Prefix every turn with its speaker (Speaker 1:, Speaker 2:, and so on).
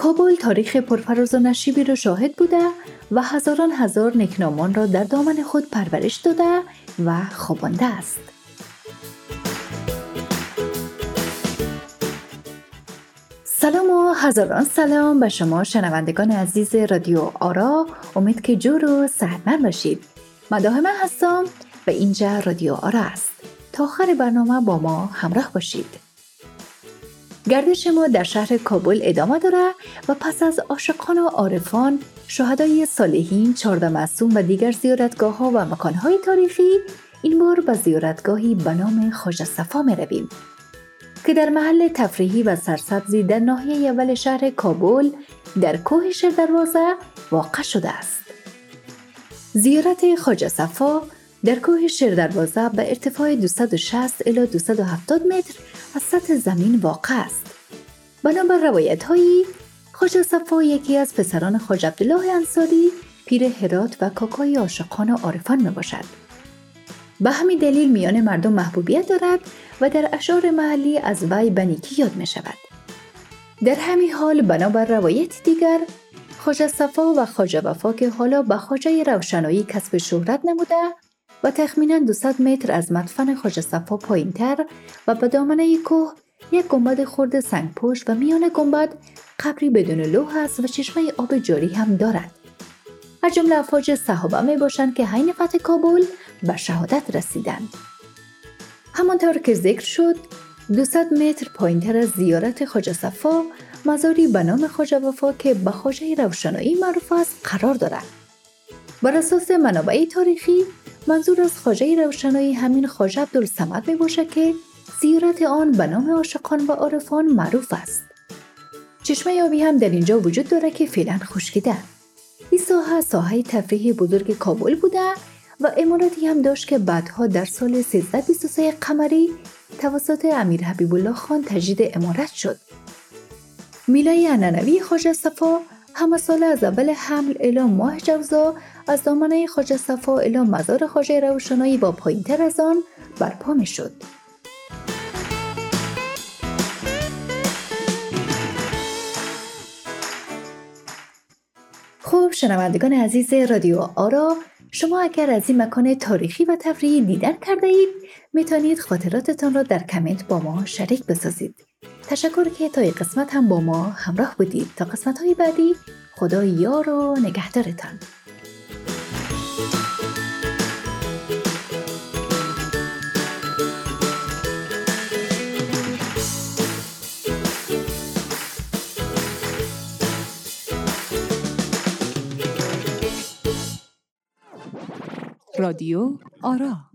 Speaker 1: کابل تاریخ پرفراز و نشیبی را شاهد بوده و هزاران هزار نکنامان را در دامن خود پرورش داده و خوابانده است. سلام و هزاران سلام به شما شنوندگان عزیز رادیو آرا. امید که جور و صحتمند باشید. من هستم. و اینجا رادیو آرا است. تا آخر برنامه با ما همراه باشید. گردش ما در شهر کابل ادامه داره و پس از عاشقان و عارفان شهدای صالحین چارده معصوم و دیگر زیارتگاه ها و مکان های تاریخی این بار به زیارتگاهی به نام خواجه صفا می رویم که در محل تفریحی و سرسبزی در ناحیه اول شهر کابل در کوه شیر دروازه واقع شده است. زیارت خواجه صفا در کوه شیر دروازه به ارتفاع 260 الی 270 متر از سطح زمین واقع است. بنابر روایت هایی خواجه صفا یکی از پسران خواجه عبدالله انصاری پیر هرات و کاکای عاشقان و عارفان می باشد. به همین دلیل میان مردم محبوبیت دارد و در اشعار محلی از وی بنیکی یاد می شود. در همین حال بنابر روایت دیگر خواجه صفا و خواجه وفا که حالا به خواجه روشنایی کسب شهرت نموده و تخمینا 200 متر از مدفن خواجه صفا پایینتر و به دامنه کوه یک گنبد خورد سنگ پشت و میان گنبد قبری بدون لوح است و چشمه آب جاری هم دارد. از جمله افواج صحابه می باشند که حین فتح کابل به شهادت رسیدند. همانطور که ذکر شد 200 متر پایینتر از زیارت خواجه صفا مزاری به نام خواجه وفا که به خواجه روشنایی معروف است قرار دارد. بر اساس منابع تاریخی منظور از خواجه روشنایی همین خواجه عبدالصمد می باشد که زیارت آن به نام عاشقان و عارفان معروف است. چشمه آبی هم در اینجا وجود دارد که فعلا خشکیده. این ساحه ساحه تفریح بزرگ کابل بوده و اماراتی هم داشت که بعدها در سال 1323 قمری توسط امیر حبیب الله خان تجدید امارت شد. میلای اننوی خواجه صفا همه سال از اول حمل الی ماه جوزا از دامنه خواجه صفا الی مزار خواجه روشنایی با پایینتر از آن برپا می شد. خوب شنوندگان عزیز رادیو آرا شما اگر از این مکان تاریخی و تفریحی دیدن کرده اید می‌تونید خاطراتتان را در کامنت با ما شریک بسازید. تشکر که تا این قسمت هم با ما همراه بودید. تا قسمت های بعدی خدا یار و نگهدارتان.
Speaker 2: رادیو آرا.